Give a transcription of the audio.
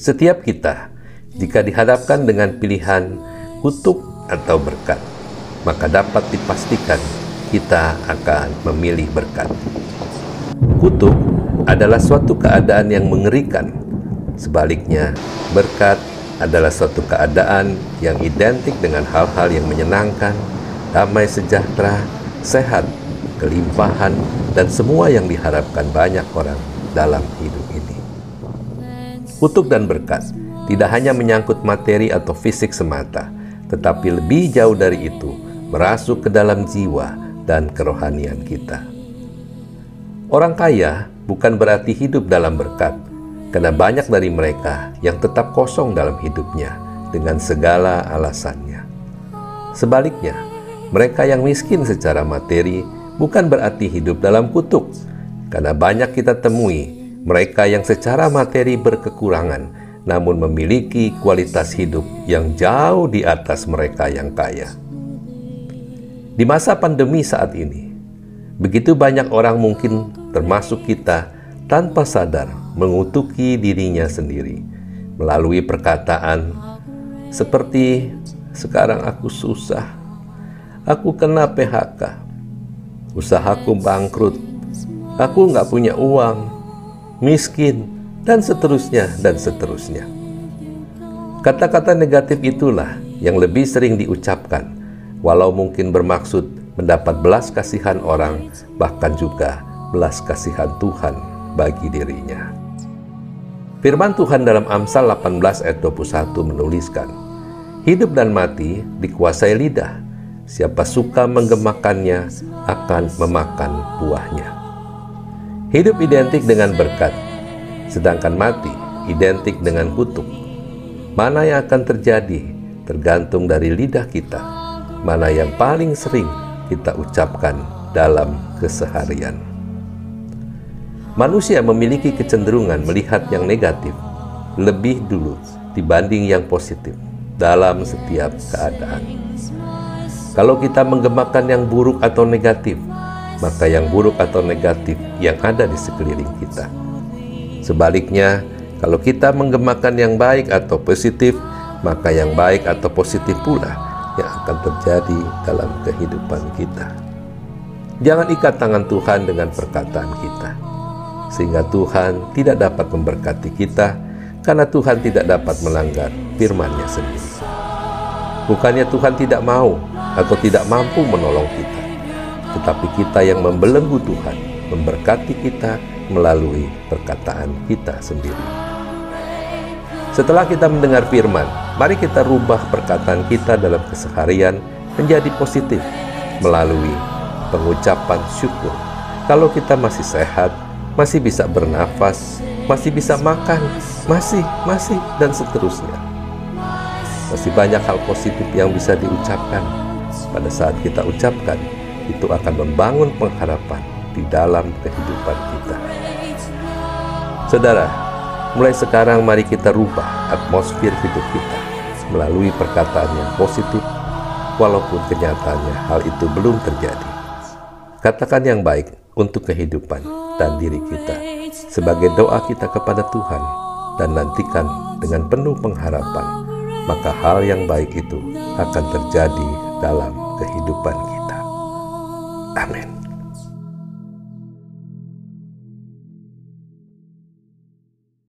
Setiap kita, jika dihadapkan dengan pilihan kutuk atau berkat, maka dapat dipastikan kita akan memilih berkat. Kutuk adalah suatu keadaan yang mengerikan. Sebaliknya, berkat adalah suatu keadaan yang identik dengan hal-hal yang menyenangkan, damai sejahtera, sehat, kelimpahan, dan semua yang diharapkan banyak orang dalam hidup ini. Kutuk dan berkat tidak hanya menyangkut materi atau fisik semata, tetapi lebih jauh dari itu, merasuk ke dalam jiwa dan kerohanian kita. Orang kaya bukan berarti hidup dalam berkat, karena banyak dari mereka yang tetap kosong dalam hidupnya dengan segala alasannya. Sebaliknya, mereka yang miskin secara materi bukan berarti hidup dalam kutuk, karena banyak kita temui mereka yang secara materi berkekurangan namun memiliki kualitas hidup yang jauh di atas mereka yang kaya. Di masa pandemi saat ini, begitu banyak orang mungkin termasuk kita tanpa sadar mengutuki dirinya sendiri melalui perkataan seperti sekarang aku susah, aku kena PHK, usahaku bangkrut, aku nggak punya uang, miskin, dan seterusnya dan seterusnya. Kata-kata negatif itulah yang lebih sering diucapkan, walau mungkin bermaksud mendapat belas kasihan orang, bahkan juga belas kasihan Tuhan bagi dirinya. Firman Tuhan dalam Amsal 18 ayat 21 menuliskan, Hidup dan mati dikuasai lidah, siapa suka menggemakannya akan memakan buahnya. Hidup identik dengan berkat, sedangkan mati identik dengan kutuk. Mana yang akan terjadi tergantung dari lidah kita, mana yang paling sering kita ucapkan dalam keseharian. Manusia memiliki kecenderungan melihat yang negatif lebih dulu dibanding yang positif dalam setiap keadaan. Kalau kita menggemakan yang buruk atau negatif, maka yang buruk atau negatif yang ada di sekeliling kita. Sebaliknya, kalau kita menggemakan yang baik atau positif, maka yang baik atau positif pula yang akan terjadi dalam kehidupan kita. Jangan ikat tangan Tuhan dengan perkataan kita sehingga Tuhan tidak dapat memberkati kita karena Tuhan tidak dapat melanggar firman-Nya sendiri. Bukannya Tuhan tidak mau atau tidak mampu menolong kita, tetapi kita yang membelenggu Tuhan, memberkati kita melalui perkataan kita sendiri. Setelah kita mendengar firman, mari kita rubah perkataan kita dalam keseharian menjadi positif melalui pengucapan syukur. Kalau kita masih sehat, masih bisa bernafas, masih bisa makan, masih, masih, dan seterusnya. Masih banyak hal positif yang bisa diucapkan. Pada saat kita ucapkan, itu akan membangun pengharapan di dalam kehidupan kita. Saudara, mulai sekarang mari kita rubah atmosfer hidup kita melalui perkataan yang positif, walaupun kenyataannya hal itu belum terjadi. Katakan yang baik untuk kehidupan dan diri kita sebagai doa kita kepada Tuhan dan nantikan dengan penuh pengharapan maka hal yang baik itu akan terjadi dalam kehidupan kita. Amén.